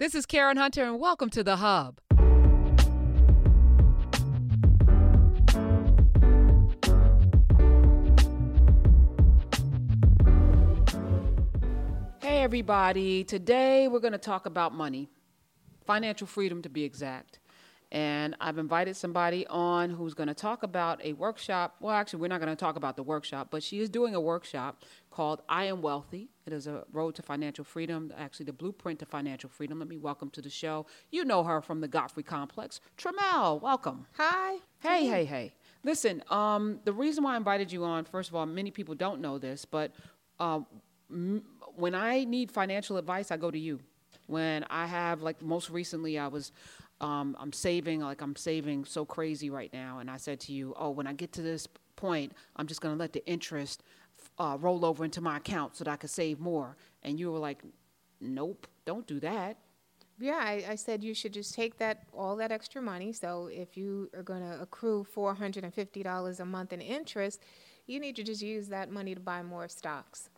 This is Karen Hunter, and welcome to The Hub. Hey, everybody. Today we're going to talk about money, financial freedom to be exact. And I've invited somebody on who's going to talk about a workshop. Well, actually, we're not going to talk about the workshop, but she is doing a workshop called I Am Wealthy. It is a road to financial freedom, actually, the blueprint to financial freedom. Let me welcome to the show. You know her from the Godfrey Complex. Tremel, welcome. Hi. Hey, hey, hey. Listen, um, the reason why I invited you on, first of all, many people don't know this, but um, m- when I need financial advice, I go to you. When I have, like most recently, I was um, I'm saving, like I'm saving so crazy right now. And I said to you, oh, when I get to this point, I'm just going to let the interest uh, roll over into my account so that I can save more. And you were like, nope, don't do that. Yeah, I, I said you should just take that all that extra money. So if you are going to accrue four hundred and fifty dollars a month in interest, you need to just use that money to buy more stocks,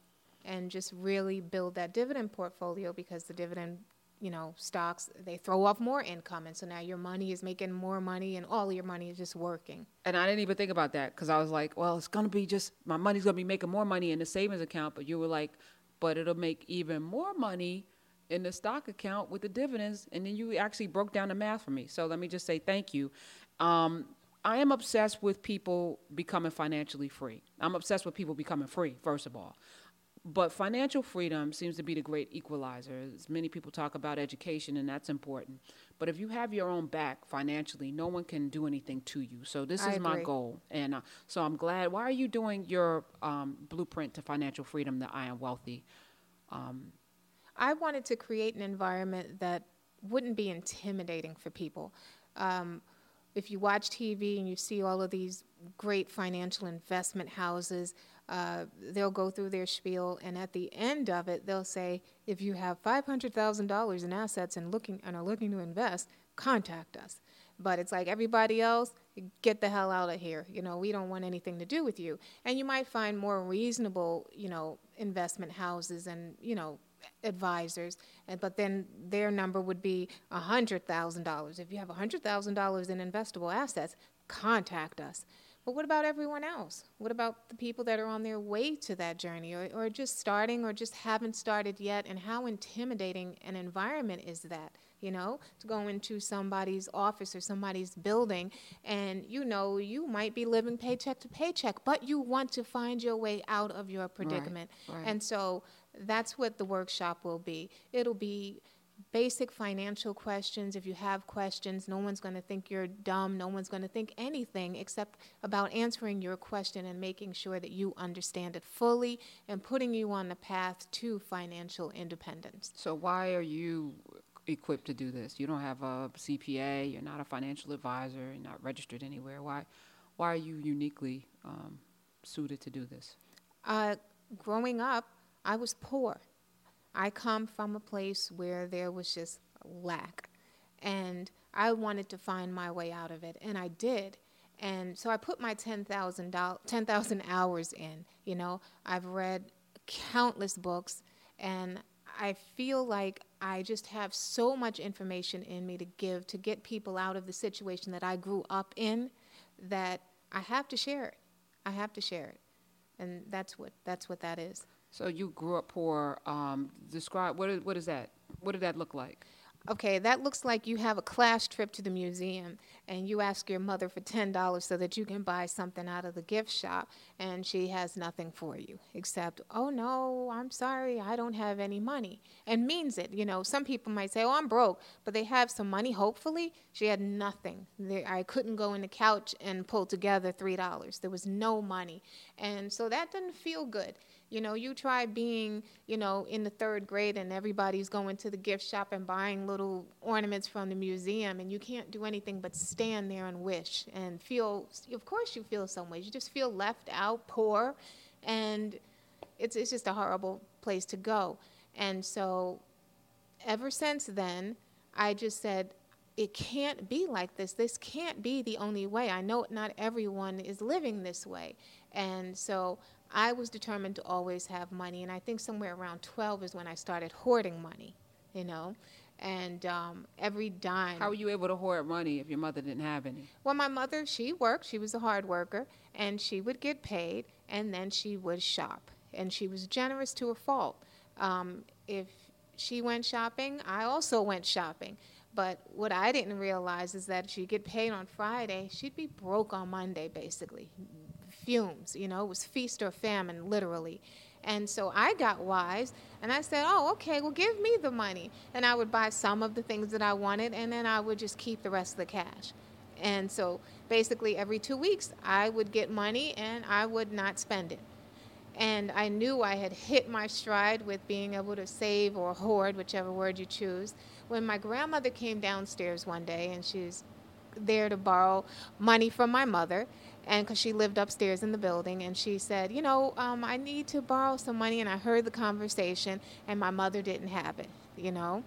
and just really build that dividend portfolio because the dividend you know, stocks, they throw off more income. And so now your money is making more money and all your money is just working. And I didn't even think about that because I was like, well, it's going to be just, my money's going to be making more money in the savings account. But you were like, but it'll make even more money in the stock account with the dividends. And then you actually broke down the math for me. So let me just say thank you. Um, I am obsessed with people becoming financially free. I'm obsessed with people becoming free, first of all. But financial freedom seems to be the great equalizer. As many people talk about education, and that's important. But if you have your own back financially, no one can do anything to you. So this I is my goal, and uh, so I'm glad. Why are you doing your um, blueprint to financial freedom? That I am wealthy. Um, I wanted to create an environment that wouldn't be intimidating for people. Um, if you watch TV and you see all of these great financial investment houses, uh, they'll go through their spiel, and at the end of it, they'll say, "If you have five hundred thousand dollars in assets and looking and are looking to invest, contact us." But it's like everybody else, get the hell out of here. You know, we don't want anything to do with you. And you might find more reasonable, you know, investment houses and you know advisors, but then their number would be $100,000. If you have $100,000 in investable assets, contact us. But what about everyone else? What about the people that are on their way to that journey or, or just starting or just haven't started yet? And how intimidating an environment is that? You know, to go into somebody's office or somebody's building and you know you might be living paycheck to paycheck, but you want to find your way out of your predicament. right. And so that's what the workshop will be. It'll be basic financial questions. If you have questions, no one's going to think you're dumb. No one's going to think anything except about answering your question and making sure that you understand it fully and putting you on the path to financial independence. so why are you equipped to do this? You don't have a CPA. You're not a financial advisor. You're not registered anywhere. Why? Why are you uniquely um, suited to do this? Uh, growing up, I was poor. I come from a place where there was just lack. And I wanted to find my way out of it, and I did. And so I put my 10,000 10,000 hours in. You know, I've read countless books, and I feel like I just have so much information in me to give to get people out of the situation that I grew up in that I have to share it. I have to share it. And that's what that's what that is. So you grew up poor. Um, describe what what is that? What did that look like? Okay, that looks like you have a class trip to the museum and you ask your mother for $10 so that you can buy something out of the gift shop and she has nothing for you except, oh no, I'm sorry, I don't have any money. And means it. You know, some people might say, oh, I'm broke, but they have some money, hopefully. She had nothing. I couldn't go in the couch and pull together $3. There was no money. And so that didn't feel good. You know, you try being, you know, in the third grade and everybody's going to the gift shop and buying little ornaments from the museum, and you can't do anything but stand there and wish and feel, of course, you feel some ways. You just feel left out, poor, and it's, it's just a horrible place to go. And so, ever since then, I just said, it can't be like this. This can't be the only way. I know not everyone is living this way. And so I was determined to always have money. And I think somewhere around 12 is when I started hoarding money, you know. and um, every dime. How were you able to hoard money if your mother didn't have any? Well, my mother, she worked. She was a hard worker, and she would get paid, and then she would shop. And she was generous to a fault. Um, if she went shopping, I also went shopping. But what I didn't realize is that if she'd get paid on Friday, she'd be broke on Monday, basically. Fumes, you know, it was feast or famine, literally. And so I got wise and I said, Oh, okay, well, give me the money. And I would buy some of the things that I wanted and then I would just keep the rest of the cash. And so basically, every two weeks, I would get money and I would not spend it. And I knew I had hit my stride with being able to save or hoard, whichever word you choose. When my grandmother came downstairs one day and she's there to borrow money from my mother, and because she lived upstairs in the building, and she said, You know, um, I need to borrow some money. And I heard the conversation, and my mother didn't have it, you know.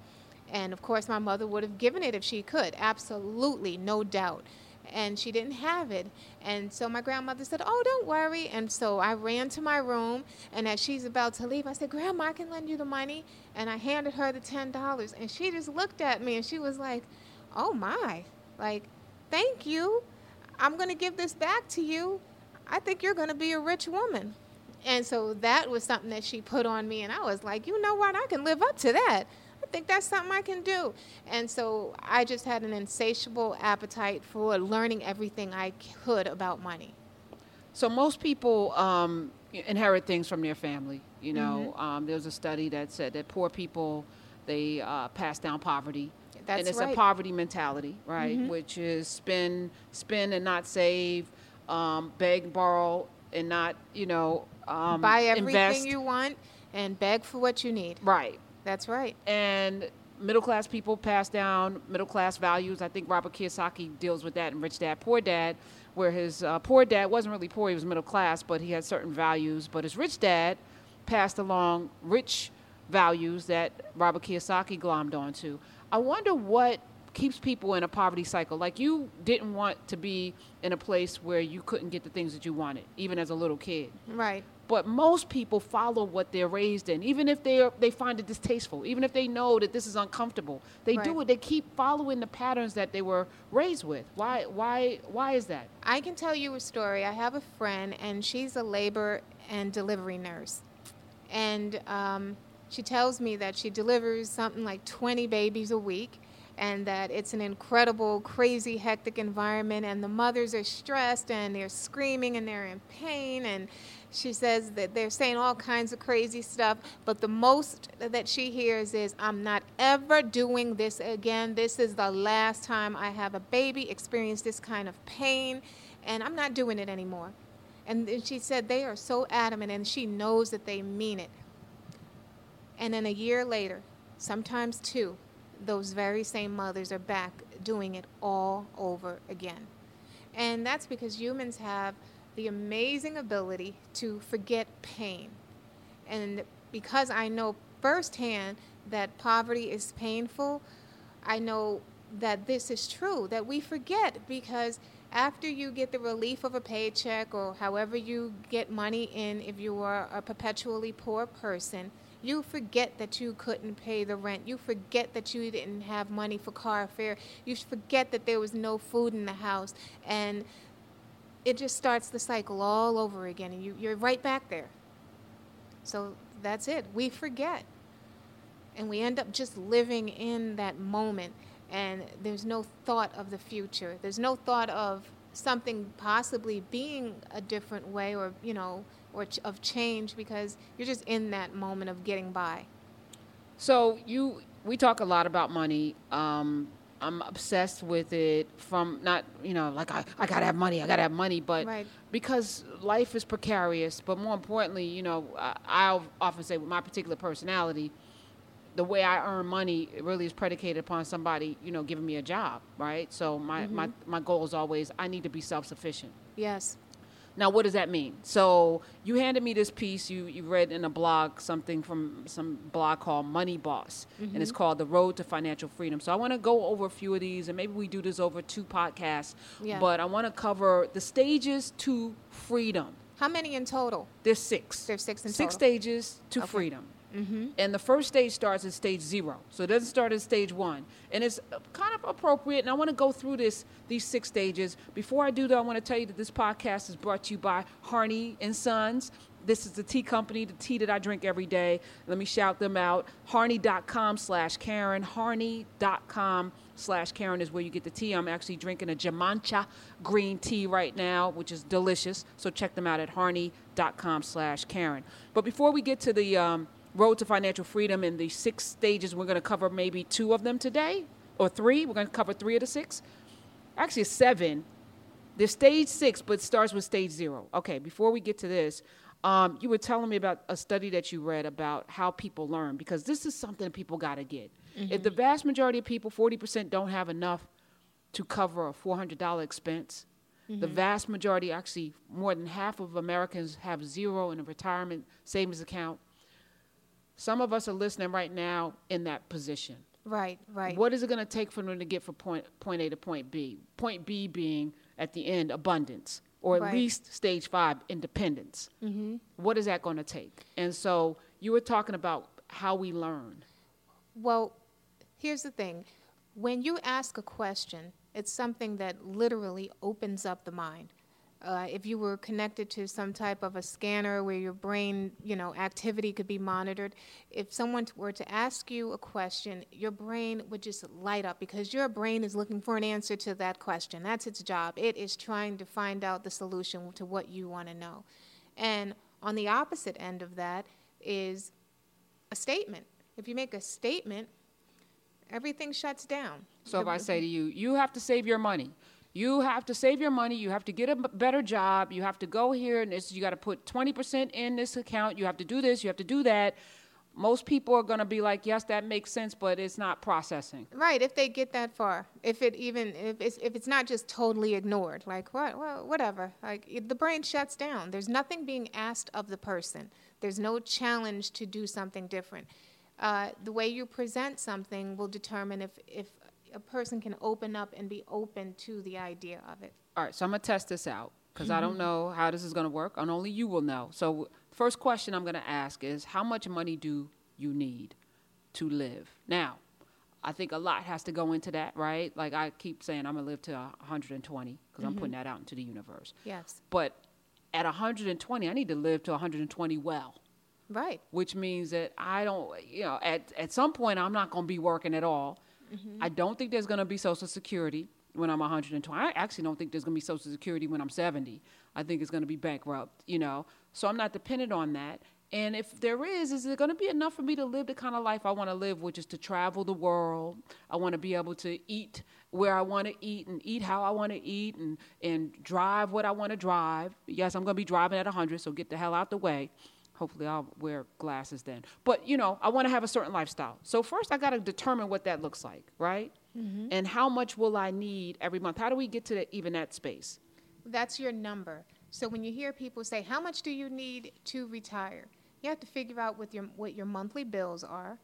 And of course, my mother would have given it if she could, absolutely, no doubt. And she didn't have it. And so my grandmother said, Oh, don't worry. And so I ran to my room. And as she's about to leave, I said, Grandma, I can lend you the money. And I handed her the $10. And she just looked at me and she was like, Oh, my. Like, thank you. I'm going to give this back to you. I think you're going to be a rich woman. And so that was something that she put on me. And I was like, You know what? I can live up to that. I think that's something I can do. And so I just had an insatiable appetite for learning everything I could about money. So most people um, inherit things from their family. You know, mm-hmm. um, there was a study that said that poor people they uh, pass down poverty. That's and it's right. a poverty mentality, right? Mm-hmm. Which is spend, spend and not save, um, beg, borrow, and not, you know, um, buy everything invest. you want and beg for what you need. Right. That's right. And middle class people pass down middle class values. I think Robert Kiyosaki deals with that in Rich Dad Poor Dad, where his uh, poor dad wasn't really poor; he was middle class, but he had certain values. But his rich dad passed along rich values that Robert Kiyosaki glommed onto. I wonder what keeps people in a poverty cycle. Like you didn't want to be in a place where you couldn't get the things that you wanted, even as a little kid. Right. But most people follow what they're raised in, even if they are, they find it distasteful, even if they know that this is uncomfortable. They right. do it. They keep following the patterns that they were raised with. Why? Why? Why is that? I can tell you a story. I have a friend, and she's a labor and delivery nurse, and um, she tells me that she delivers something like 20 babies a week and that it's an incredible, crazy, hectic environment, and the mothers are stressed and they're screaming and they're in pain. And she says that they're saying all kinds of crazy stuff, but the most that she hears is, I'm not ever doing this again. This is the last time I have a baby experience this kind of pain, and I'm not doing it anymore. And she said they are so adamant, and she knows that they mean it. And then a year later, sometimes two, those very same mothers are back doing it all over again. And that's because humans have the amazing ability to forget pain. And because I know firsthand that poverty is painful, I know that this is true, that we forget because after you get the relief of a paycheck or however you get money in, if you are a perpetually poor person, you forget that you couldn't pay the rent. You forget that you didn't have money for car fare. You forget that there was no food in the house. And it just starts the cycle all over again. And you, you're right back there. So that's it. We forget. And we end up just living in that moment. And there's no thought of the future. There's no thought of something possibly being a different way or, you know, or ch- of change because you're just in that moment of getting by. So you, we talk a lot about money. Um, I'm obsessed with it from not, you know, like I, I gotta have money, I gotta have money, but right. because life is precarious. But more importantly, you know, I, I often say with my particular personality, the way I earn money really is predicated upon somebody, you know, giving me a job, right? So my, mm-hmm. my, my goal is always I need to be self sufficient. Yes. Now, what does that mean? So you handed me this piece. You you read in a blog something from some blog called Money Boss, mm-hmm. and it's mm-hmm. called The Road to Financial Freedom. So I want to go over a few of these, and maybe we do this over two podcasts. Yeah. But I want to cover the stages to freedom. How many in total? There's six. There's six in six total. stages to okay. freedom. And the first stage starts at stage zero. So it doesn't start at stage one. And it's kind of appropriate. And I want to go through this these six stages. Before I do that, I want to tell you that this podcast is brought to you by Harney and Sons. This is the tea company, the tea that I drink every day. Let me shout them out. Harney.com slash Karen. Harney.com slash Karen is where you get the tea. I'm actually drinking a Genmaicha green tea right now, which is delicious. So check them out at Harney.com slash Karen. But before we get to the um, road to financial freedom in the six stages, we're going to cover maybe two of them today or three. We're going to cover three of the six. Actually, seven. There's stage six, but starts with stage zero. Okay, before we get to this, um, you were telling me about a study that you read about how people learn, because this is something people got to get. If the vast majority of people, 40%, don't have enough to cover a $400 expense, the vast majority, actually more than half of Americans, have zero in a retirement savings account. Some of us are listening right now in that position. Right, right. What is it going to take for them to get from point, point A to point B? Point B being at the end abundance, or at Right. least stage five independence. Mm-hmm. What is that going to take? And so you were talking about how we learn. Well, here's the thing. When you ask a question, it's something that literally opens up the mind. Uh, if you were connected to some type of a scanner where your brain, you know, activity could be monitored, if someone were to ask you a question, your brain would just light up because your brain is looking for an answer to that question. That's its job. It is trying to find out the solution to what you want to know. And on the opposite end of that is a statement. If you make a statement, everything shuts down. So if I say to you, you have to save your money. You have to save your money. You have to get a better job. You have to go here and this. You got to put 20% in this account. You have to do this. You have to do that. Most people are going to be like, yes, that makes sense, but it's not processing. Right, if they get that far, if it even if it's if it's not just totally ignored, like what, well, whatever, like it, the brain shuts down. There's nothing being asked of the person. There's no challenge to do something different. Uh, the way you present something will determine if if a person can open up and be open to the idea of it. All right, so I'm gonna test this out because I don't mm-hmm. know how this is gonna work, and only you will know. So, first question I'm gonna ask is, how much money do you need to live? Now, I think a lot has to go into that, right? Like I keep saying, I'm gonna live to 120 because I'm putting mm-hmm. that out into the universe. Yes, But at 120, I need to live to 120 well, right. which means that I don't, you know, at at some point I'm not gonna be working at all. I mm-hmm. don't think there's going to be Social Security when I'm 120. I actually don't think there's going to be Social Security when I'm 70. I think it's going to be bankrupt, you know. So I'm not dependent on that. And if there is, is it going to be enough for me to live the kind of life I want to live, which is to travel the world? I want to be able to eat where I want to eat and eat how I want to eat and, and drive what I want to drive. Yes, I'm going to be driving at 100, so get the hell out the way. Hopefully, I'll wear glasses then. But, you know, I want to have a certain lifestyle. So, first, I got to determine what that looks like, right? Mm-hmm. And how much will I need every month? How do we get to that, even that space? That's your number. So when you hear people say, "How much do you need to retire?" You have to figure out what your what your monthly bills are.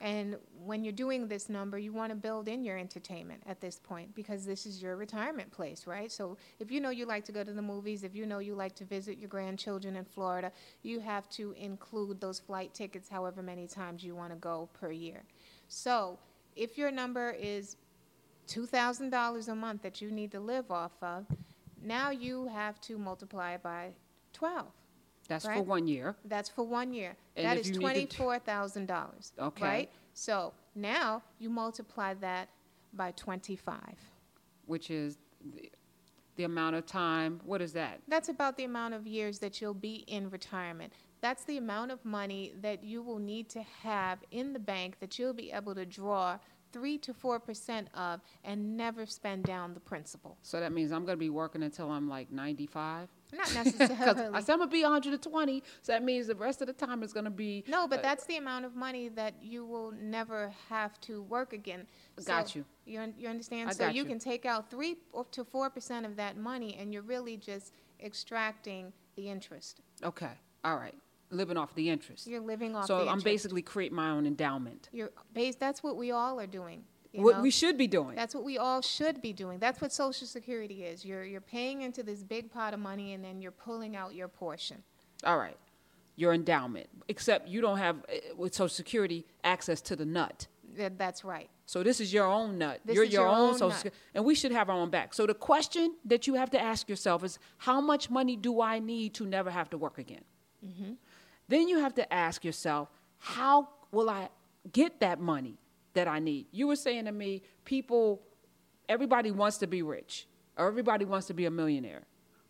And when you're doing this number, you want to build in your entertainment at this point because this is your retirement place, right? So if you know you like to go to the movies, if you know you like to visit your grandchildren in Florida, you have to include those flight tickets however many times you want to go per year. So if your number is $2,000 a month that you need to live off of, now you have to multiply by 12. That's for Right. one year. That's for one year. And that if is you need to- $24,000. Okay. Right? So now you multiply that by 25. which is the, the amount of time. What is that? That's about the amount of years that you'll be in retirement. That's the amount of money that you will need to have in the bank that you'll be able to draw 3 to 4% of and never spend down the principal. So that means I'm going to be working until I'm like 95. Not necessarily. I said I'm going to be 120. So that means the rest of the time is going to be. No, but uh, that's the amount of money that you will never have to work again. Got So you. You, un- you understand? I so got you you. can take out three or to four percent of that money, and you're really just extracting the interest. Okay. All right. Living off the interest. You're living off. So I'm basically creating my own endowment. You're based. That's what we all are doing. What know? we should be doing. That's what we all should be doing. That's what Social Security is. You're you're paying into this big pot of money, and then you're pulling out your portion. All right. your endowment, except you don't have eh, with Social Security access to the nut. Th- That's right. So this is your own nut. This You're is your, your own own social. Security, and we should have our own back. So the question that you have to ask yourself is, how much money do I need to never have to work again? Mm-hmm. Then you have to ask yourself, how will I get that money that I need? You were saying to me, people, everybody wants to be rich, or everybody wants to be a millionaire,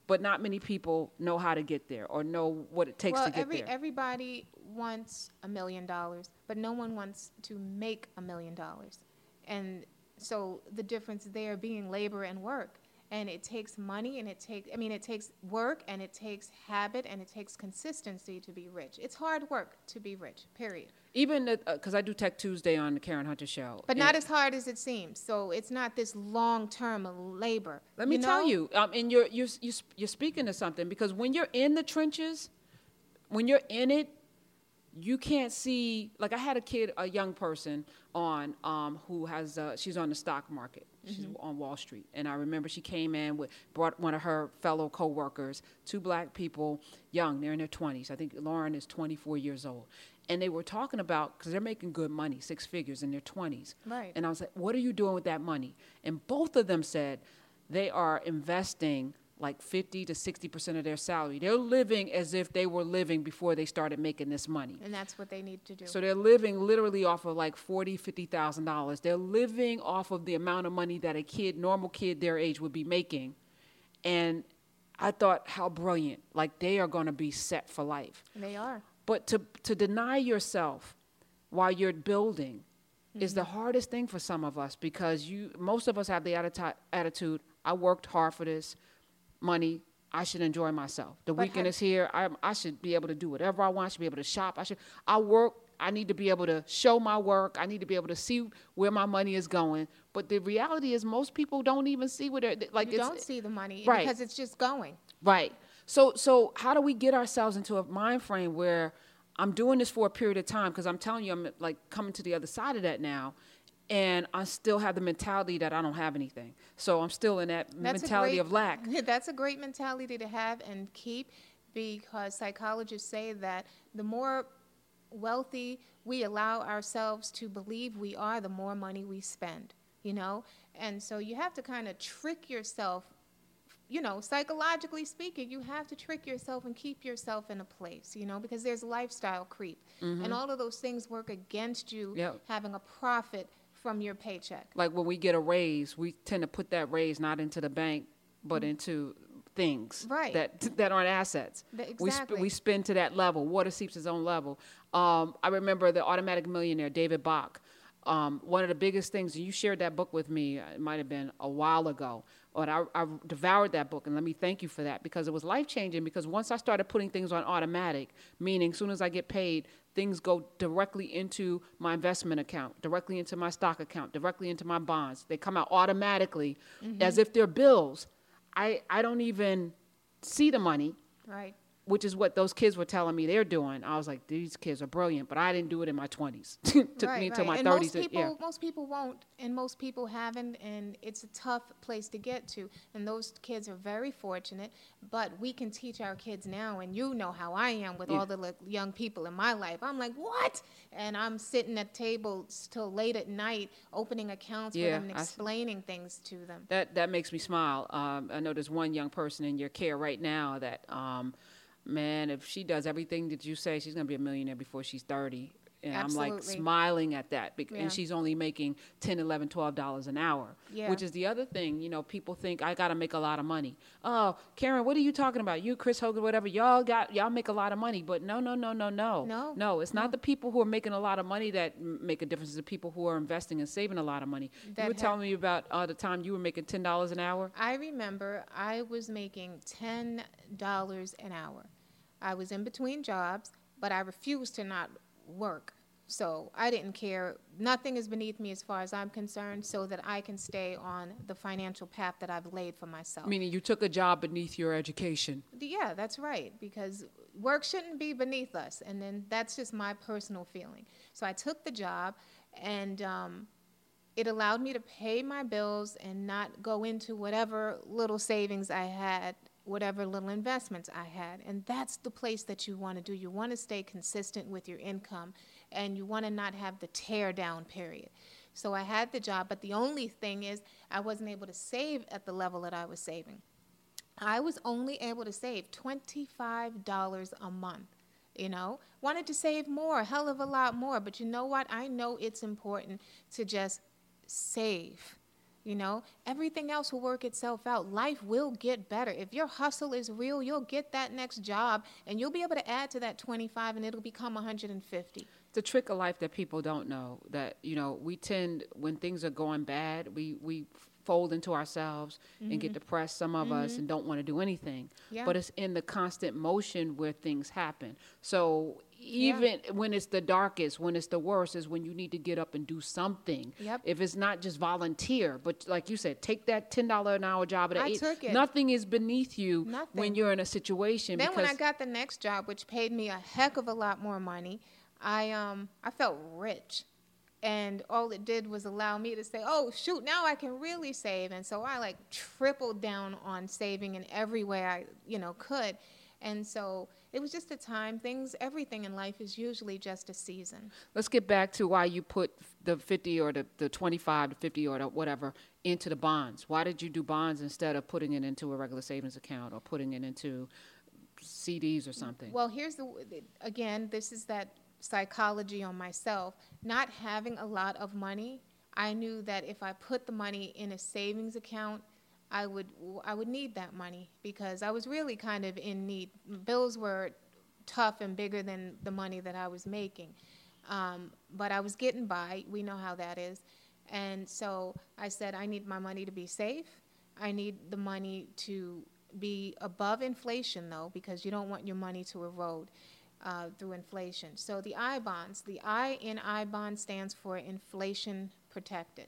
but not many people know how to get there or know what it takes well, to get every, there. everybody wants a million dollars, but no one wants to make a million dollars. And so the difference there being labor and work. And it takes money and it takes, I mean, it takes work and it takes habit and it takes consistency to be rich. It's hard work to be rich, period. Even because I do Tech Tuesday on the Karen Hunter Show, But not as hard as it seems. So it's not this long term labor. Let me know? tell you, um, and you're, you're, you're speaking to something because when you're in the trenches, when you're in it, you can't see. Like I had a kid, a young person on um, who has, uh, she's on the stock market. She's on Wall Street, and I remember she came in with brought one of her fellow coworkers, two black people, young, they're in their 20s. I think Lauren is 24 years old, and they were talking about because they're making good money, six figures in their 20s. Right. And I was like, what are you doing with that money? And both of them said they are investing like 50 to 60% of their salary. They're living as if they were living before they started making this money. And that's what they need to do. So they're living literally off of like 40, 50,000 dollars. They're living off of the amount of money that a kid, normal kid their age, would be making. And I thought, how brilliant! Like they are going to be set for life. they are. But to to deny yourself while you're building is the mm-hmm. hardest thing for some of us because you most of us have the atti- attitude I worked hard for this money I should enjoy myself. The But weekend is here. I I should be able to do whatever I want. I should be able to shop. I should I work I need to be able to show my work. I need to be able to see where my money is going. But the reality is most people don't even see where they're like You don't see the money right. because it's just going. Right. So so how do we get ourselves into a mind frame where I'm doing this for a period of time because I'm telling you I'm like coming to the other side of that now and I still have the mentality that I don't have anything. So I'm still in that That's mentality great- of lack. That's a great mentality to have and keep because psychologists say that the more wealthy we allow ourselves to believe we are, the more money we spend, you know? And so you have to kind of trick yourself, you know, psychologically speaking, you have to trick yourself and keep yourself in a place, you know, because there's lifestyle creep. And mm-hmm. all of those things work against you Yep. having a profit from your paycheck. Like when we get a raise, we tend to put that raise not into the bank but into things Mm-hmm. Right. that that aren't assets. Th- We sp- we spend to that level. Water seeps its own level. Um, I remember the automatic millionaire David Bach. Um, one of the biggest things, and you shared that book with me. uh, It might have been a while ago, but I, I devoured that book, and let me thank you for that because it was life changing. Because once I started putting things on automatic, meaning as soon as I get paid, things go directly into my investment account, directly into my stock account, directly into my bonds. They come out automatically mm-hmm. as if they're bills. I, I don't even see the money, Right. Which is what those kids were telling me they're doing. I was like, these kids are brilliant, but I didn't do it in my 20s. Took right, me until right. my and 30s. Most people, yeah. most people won't, and most people haven't, and it's a tough place to get to. And those kids are very fortunate, but we can teach our kids now. And you know how I am with Yeah. all the like, young people in my life. I'm like, what? And I'm sitting at tables till late at night, opening accounts Yeah, for them and explaining things to them. That that makes me smile. Um, I know there's one young person in your care right now that, um, man, if she does everything that you say, she's gonna be a millionaire before she's 30. And I'm like smiling at that, bec- Yeah. and she's only making 10, 11, 12 dollars an hour, Yeah. which is the other thing. You know, people think I gotta make a lot of money. Oh, Karen, what are you talking about? You, Chris Hogan, whatever. Y'all got y'all make a lot of money, but no, no, no, no, no, No. no. It's not the people who are making a lot of money that m- make a difference. It's the people who are investing and saving a lot of money. That you were ha- telling me about uh, the time you were making ten dollars an hour. I remember I was making ten dollars an hour. I was in between jobs, but I refused to not work. So I didn't care. Nothing is beneath me as far as I'm concerned, so that I can stay on the financial path that I've laid for myself. Meaning you took a job beneath your education. Yeah, that's right, because work shouldn't be beneath us. And then that's just my personal feeling. So I took the job, and um, it allowed me to pay my bills and not go into whatever little savings I had whatever little investments I had. And that's the place that you want to do. You want to stay consistent with your income and you want to not have the tear down period. So I had the job, but the only thing is I wasn't able to save at the level that I was saving. I was only able to save $25 a month. You know, wanted to save more, hell of a lot more, but you know what? I know it's important to just save. You know, everything else will work itself out. Life will get better. If your hustle is real, you'll get that next job and you'll be able to add to that 25 and it'll become 150 the trick of life that people don't know that you know we tend when things are going bad we we fold into ourselves mm-hmm. and get mm-hmm. depressed some of mm-hmm. us and don't want to do anything yeah. but it's in the constant motion where things happen so even yeah. when it's the darkest when it's the worst is when you need to get up and do something yep. if it's not just volunteer but like you said take that $10 an hour job at I eight took it. nothing is beneath you nothing. when you're in a situation then when i got the next job which paid me a heck of a lot more money I um I felt rich. And all it did was allow me to say, "Oh, shoot, now I can really save." And so I like tripled down on saving in every way I, you know, could. And so it was just a time. Things, everything in life is usually just a season. Let's get back to why you put the 50 or the, the 25 to 50 or the whatever into the bonds. Why did you do bonds instead of putting it into a regular savings account or putting it into CDs or something? Well, here's the, again, this is that psychology on myself, not having a lot of money, I knew that if I put the money in a savings account, I would I would need that money because I was really kind of in need. Bills were tough and bigger than the money that I was making, um, but I was getting by. We know how that is, and so I said I need my money to be safe. I need the money to be above inflation though because you don't want your money to erode uh, through inflation. So the I bonds, the I in I bond stands for inflation protected.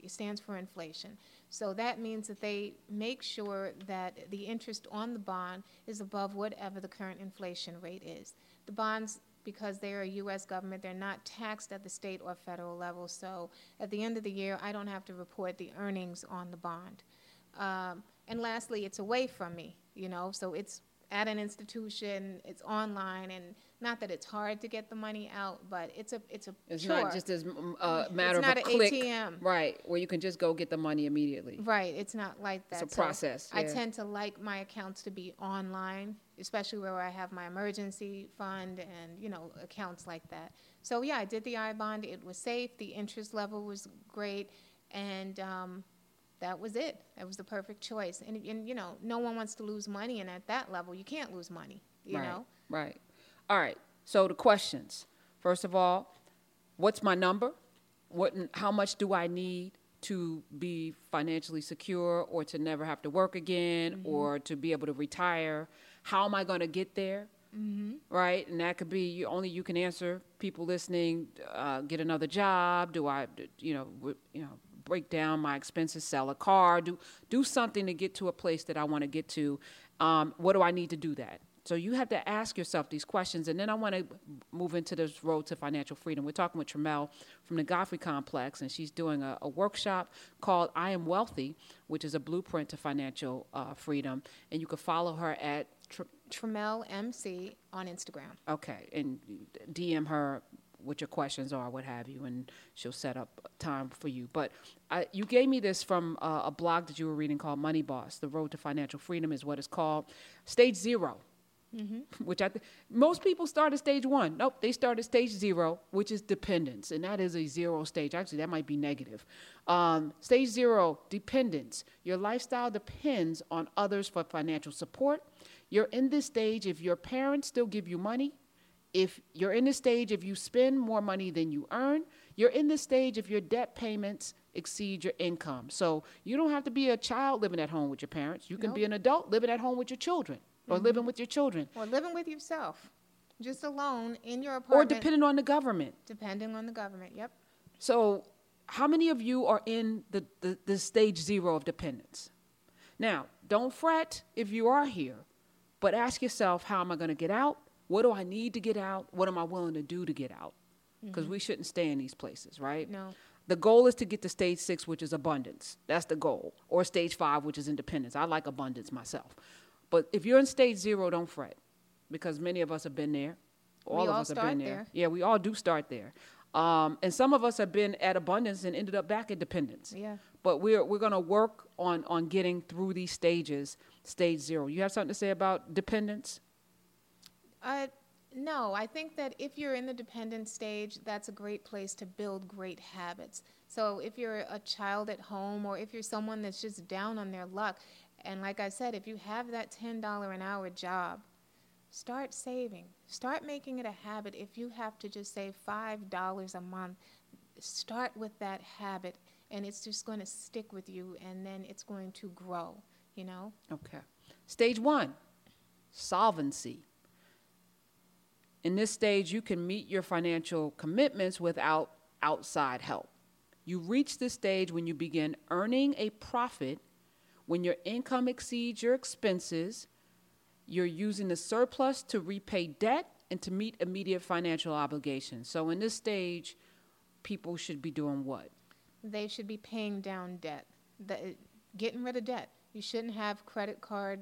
It stands for inflation. So that means that they make sure that the interest on the bond is above whatever the current inflation rate is. The bonds, because they're a U.S. government, they're not taxed at the state or federal level. So at the end of the year, I don't have to report the earnings on the bond. Um, and lastly, it's away from me, you know, so it's at an institution. It's online, and not that it's hard to get the money out, but it's a it's a it's chore. not just as a uh, matter it's of a click, ATM. right? Where you can just go get the money immediately. Right. It's not like that. It's a process. Yeah. I tend to like my accounts to be online, especially where I have my emergency fund and you know accounts like that. So yeah, I did the I bond. It was safe. The interest level was great, and um, that was it. That was the perfect choice. And, and you know, no one wants to lose money, and at that level, you can't lose money. You right, know. Right. All right. So the questions. First of all, what's my number? What? How much do I need to be financially secure, or to never have to work again, mm-hmm. or to be able to retire? How am I going to get there? Mm-hmm. Right, and that could be you, only you can answer. People listening, uh, get another job. Do I, you know, you know, break down my expenses, sell a car, do do something to get to a place that I want to get to. Um, what do I need to do that? So you have to ask yourself these questions, and then I want to move into this road to financial freedom. We're talking with Tremel from the Godfrey Complex, and she's doing a, a workshop called "I Am Wealthy," which is a blueprint to financial uh, freedom. And you can follow her at Tr- Tremel MC on Instagram. Okay, and DM her what your questions are, what have you, and she'll set up time for you. But I, you gave me this from uh, a blog that you were reading called Money Boss. The Road to Financial Freedom is what it's called. Stage 0 mm-hmm. which I th- most people start at stage one. Nope, they start at stage zero, which is dependence, and that is a zero stage. Actually, that might be negative. Um, stage zero, dependence. Your lifestyle depends on others for financial support. You're in this stage if your parents still give you money if you're in this stage, if you spend more money than you earn, you're in this stage if your debt payments exceed your income. So you don't have to be a child living at home with your parents. You can nope. be an adult living at home with your children or mm-hmm. living with your children. Or living with yourself, just alone in your apartment. Or depending on the government. Depending on the government, yep. So how many of you are in the, the, the stage zero of dependence? Now, don't fret if you are here, but ask yourself, how am I going to get out? What do I need to get out? What am I willing to do to get out? Because mm-hmm. we shouldn't stay in these places, right? No. The goal is to get to stage six, which is abundance. That's the goal. Or stage five, which is independence. I like abundance myself. But if you're in stage zero, don't fret, because many of us have been there. All We of all us have been there. there. Yeah, we all do start there. Um, and some of us have been at abundance and ended up back at dependence. Yeah. But we're we're gonna work on on getting through these stages. Stage zero. You have something to say about dependence? Uh, no, I think that if you're in the dependent stage, that's a great place to build great habits. So if you're a child at home or if you're someone that's just down on their luck, and like I said, if you have that $10 an hour job, start saving. Start making it a habit. If you have to just save $5 a month, start with that habit and it's just going to stick with you and then it's going to grow, you know? Okay. Stage one, solvency. In this stage, you can meet your financial commitments without outside help. You reach this stage when you begin earning a profit, when your income exceeds your expenses, you're using the surplus to repay debt and to meet immediate financial obligations. So, in this stage, people should be doing what? they should be paying down debt, the, getting rid of debt. You shouldn't have credit card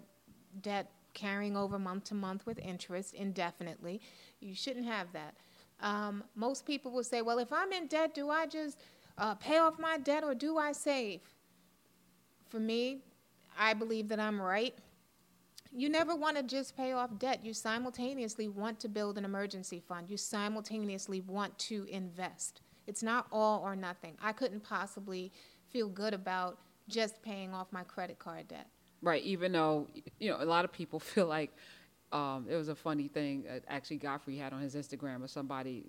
debt carrying over month to month with interest indefinitely. You shouldn't have that. Um, most people will say, well, if I'm in debt, do I just uh, pay off my debt or do I save? For me, I believe that I'm right. You never want to just pay off debt. You simultaneously want to build an emergency fund. You simultaneously want to invest. It's not all or nothing. I couldn't possibly feel good about just paying off my credit card debt. Right, even though you know a lot of people feel like um, it was a funny thing. Uh, actually, Godfrey had on his Instagram or somebody,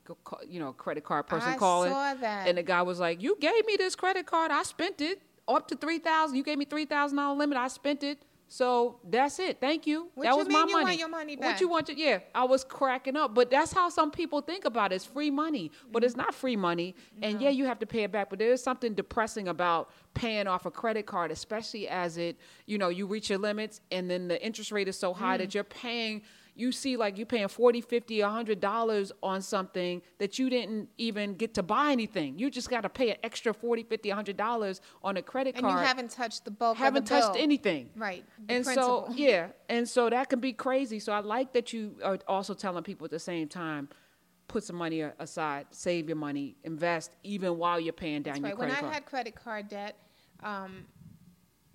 you know, a credit card person I calling, saw that. and the guy was like, "You gave me this credit card, I spent it up to three thousand. You gave me three thousand dollar limit, I spent it. So that's it. Thank you. What that you was my you money. want your money What you want? To, yeah, I was cracking up, but that's how some people think about it. It's free money, but it's mm-hmm. not free money. And yeah, you have to pay it back. But there is something depressing about paying off a credit card, especially as it, you know, you reach your limits and then the interest rate is so high that mm. you're paying. You see, like you're paying 40 50 100 dollars on something that you didn't even get to buy anything. You just got to pay an extra 40 50 100 dollars on a credit and card and you haven't touched the bulk haven't of the touched bill. anything. Right. The And principal. so, yeah, and so that can be crazy. So I like that you are also telling people at the same time, put some money aside, save your money, invest, even while you're paying down That's your right. When credit I had credit card debt, um,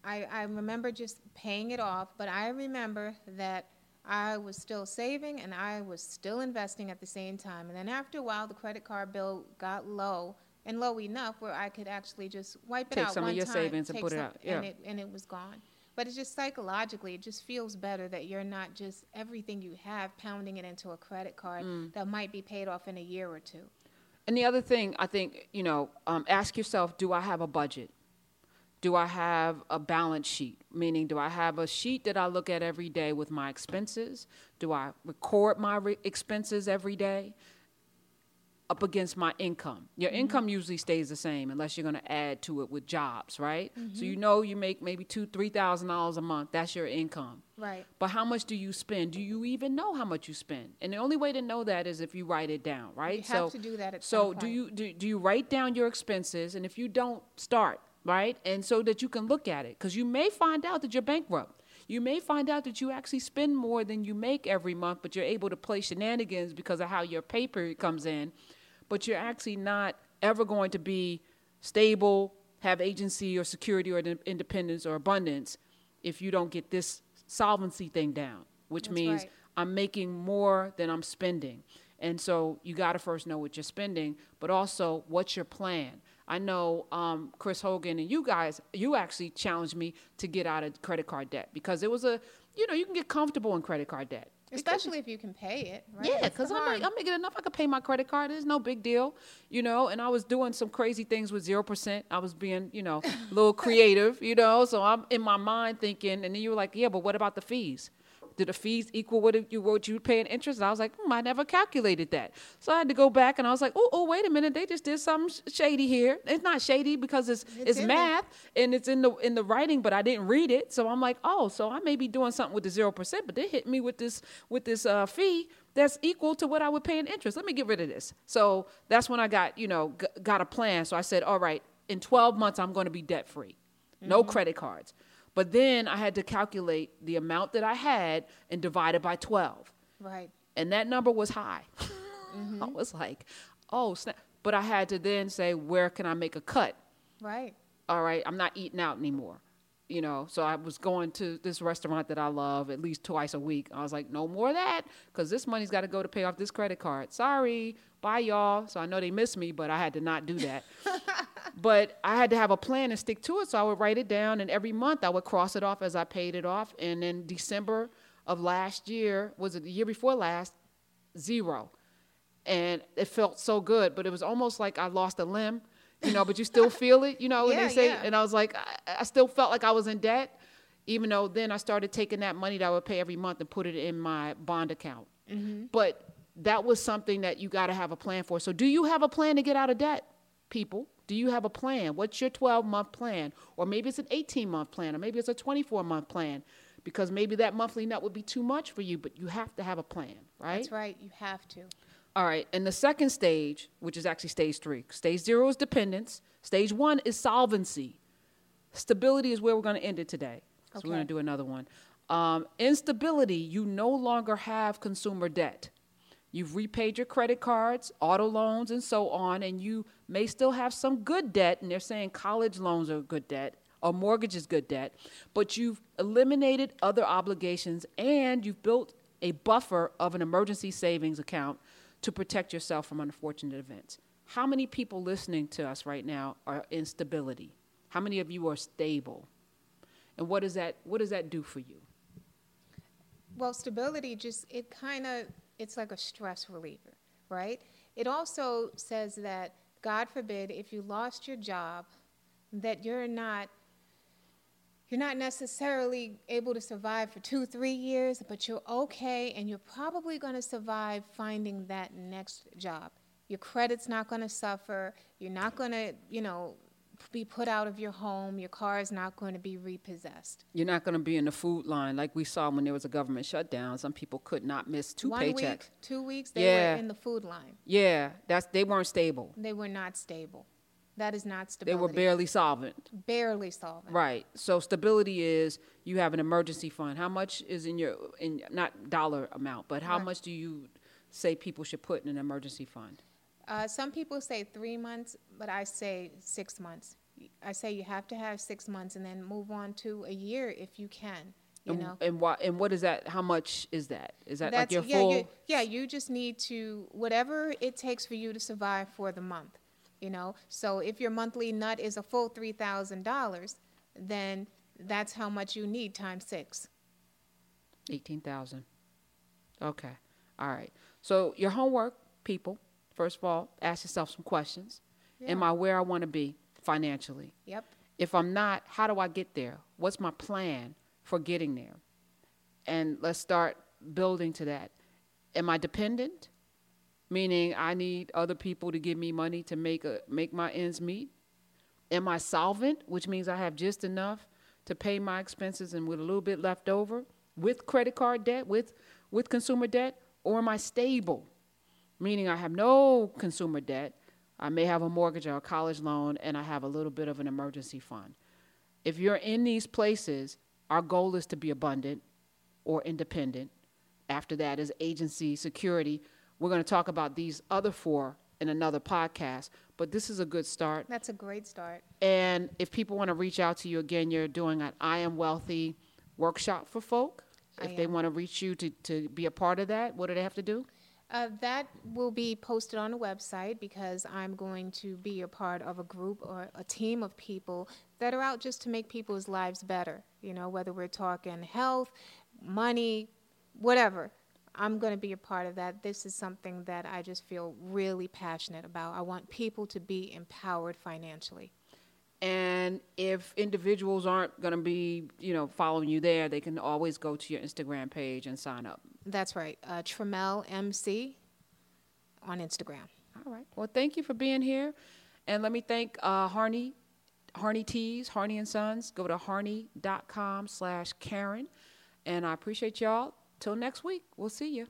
I, I remember just paying it off, but I remember that I was still saving and I was still investing at the same time. And then after a while, the credit card bill got low and low enough where I could actually just wipe it out. Take some of one your time, savings and take put it out, yeah. and it and it was gone. But it's just psychologically, it just feels better that you're not just everything you have pounding it into a credit card Mm. that might be paid off in a year or two. And the other thing, I think, you know, um, ask yourself, do I have a budget? Do I have a balance sheet? Meaning, do I have a sheet that I look at every day with my expenses? Do I record my re- expenses every day up against my income? Your mm-hmm. income usually stays the same unless you're going to add to it with jobs, right? So mm-hmm. you know you make maybe two, three thousand dollars a month. That's your income. Right. But how much do you spend? Do you even know how much you spend? And the only way to know that is if you write it down, right? You have to do that at so some do you do, do you write down your expenses? And if you don't, start right, and so that you can look at it, because you may find out that you're bankrupt. You may find out that you actually spend more than you make every month, but you're able to play shenanigans because of how your paper comes in. But you're actually not ever going to be stable, have agency or security or independence or abundance if you don't get this solvency thing down, which That's means right. I'm making more than I'm spending. And so you got to first know what you're spending, but also what's your plan. I know um, Chris Hogan and you guys, you actually challenged me to get out of credit card debt because it was a, you know, you can get comfortable in credit card debt. Especially if you can pay it, right? yeah, because I'm like. I'm making enough. I could pay my credit card. It's no big deal, you know. And I was doing some crazy things with zero percent. I was being, you know, a little creative, you know. So I'm in my mind thinking, and then you were like, yeah, but what about the fees? Do the fees equal what you what you pay in interest? And I was like, hmm, I never calculated that. So I had to go back and I was like, oh, oh, wait a minute, they just did something shady here. It's not shady because it's it's, It's math and it's in the in the writing, but I didn't read it. So I'm like, oh, so I may be doing something with the zero percent, but they hit me with this with this uh, fee that's equal to what I would pay in interest. Let me get rid of this. So that's when I got you know g- got a plan. So I said, all right, in 12 months I'm going to be debt free, no credit cards. But then I had to calculate the amount that I had and divide it by 12. Right. And that number was high. Mm-hmm. I was like, oh, snap. But I had to then say, where can I make a cut? Right. All right, I'm not eating out anymore. You know, so I was going to this restaurant that I love at least twice a week. I was like, no more of that, because this money's got to go to pay off this credit card. Sorry, bye y'all. So I know they miss me, but I had to not do that. but I had to have a plan and stick to it. So I would write it down, and every month I would cross it off as I paid it off. And then December of last year was it the year before last? Zero, and it felt so good. But it was almost like I lost a limb, you know. but you still feel it, you know. Yeah, they say, yeah. and I was like, I, I still felt like I was in debt, even though then I started taking that money that I would pay every month and put it in my bond account. Mm-hmm. But that was something that you got to have a plan for. So, do you have a plan to get out of debt, people? Do you have a plan? What's your 12 month plan? Or maybe it's an 18 month plan, or maybe it's a 24 month plan, because maybe that monthly nut would be too much for you, but you have to have a plan, right? That's right. You have to. All right. And the second stage, which is actually stage three, stage zero is dependence. Stage one is solvency. Stability is where we're going to end it today. So we're going to do another one. Um, instability, you no longer have consumer debt. You've repaid your credit cards, auto loans, and so on, and you may still have some good debt, and they're saying college loans are good debt or mortgage is good debt, but you've eliminated other obligations and you've built a buffer of an emergency savings account to protect yourself from unfortunate events. How many people listening to us right now are in stability? How many of you are stable? And what does that what does that do for you? Well, stability just it kind of it's like a stress reliever, right? It also says that God forbid if you lost your job that you're not you're not necessarily able to survive for 2 3 years, but you're okay and you're probably going to survive finding that next job. Your credit's not going to suffer. You're not going to, you know, be put out of your home. Your car is not going to be repossessed. You're not going to be in the food line like we saw when there was a government shutdown. Some people could not miss two One paychecks. week, two weeks, they Yeah. were in the food line. Yeah, that's they weren't stable. They were not stable. That is not stability. They were barely solvent. barely solvent. Right. So stability is you have an emergency fund. How much is in your in not dollar amount, but how Right. much do you say people should put in an emergency fund? Uh, some people say three months, but I say six months. I say you have to have six months and then move on to a year if you can. You and, know, and what and what is that? How much is that? Is that like your yeah, full? you, yeah. You just need to whatever it takes for you to survive for the month. You know, so if your monthly nut is a full three thousand dollars, then that's how much you need times six. Eighteen thousand. Okay. All right. So your homework, people. First of all, ask yourself some questions. Am I where I want to be financially? Yep. If I'm not, how do I get there? What's my plan for getting there? And let's start building to that. Am I dependent? Meaning I need other people to give me money to make a, make my ends meet? Am I solvent, which means I have just enough to pay my expenses and with a little bit left over with credit card debt, with with consumer debt, or am I stable? Meaning I have no consumer debt. I may have a mortgage or a college loan and I have a little bit of an emergency fund. If you're in these places, our goal is to be abundant or independent. After that is agency security. We're going to talk about these other four in another podcast, but this is a good start. That's a great start. And if people want to reach out to you again, you're doing an I Am Wealthy workshop for folk. I If they want to reach you to, to be a part of that, what do they have to do? Uh, that will be posted on the website because I'm going to be a part of a group or a team of people that are out just to make people's lives better. You know, whether we're talking health, money, whatever. I'm going to be a part of that. This is something that I just feel really passionate about. I want people to be empowered financially. And if individuals aren't going to be, you know, following you there, they can always go to your Instagram page and sign up. That's right. Uh, Tremel MC on Instagram. All right. Well, thank you for being here. And let me thank uh, Harney, Harney Teas, Harney and Sons. Go to harney.com slash Karen. And I appreciate y'all. Till next week. We'll see you.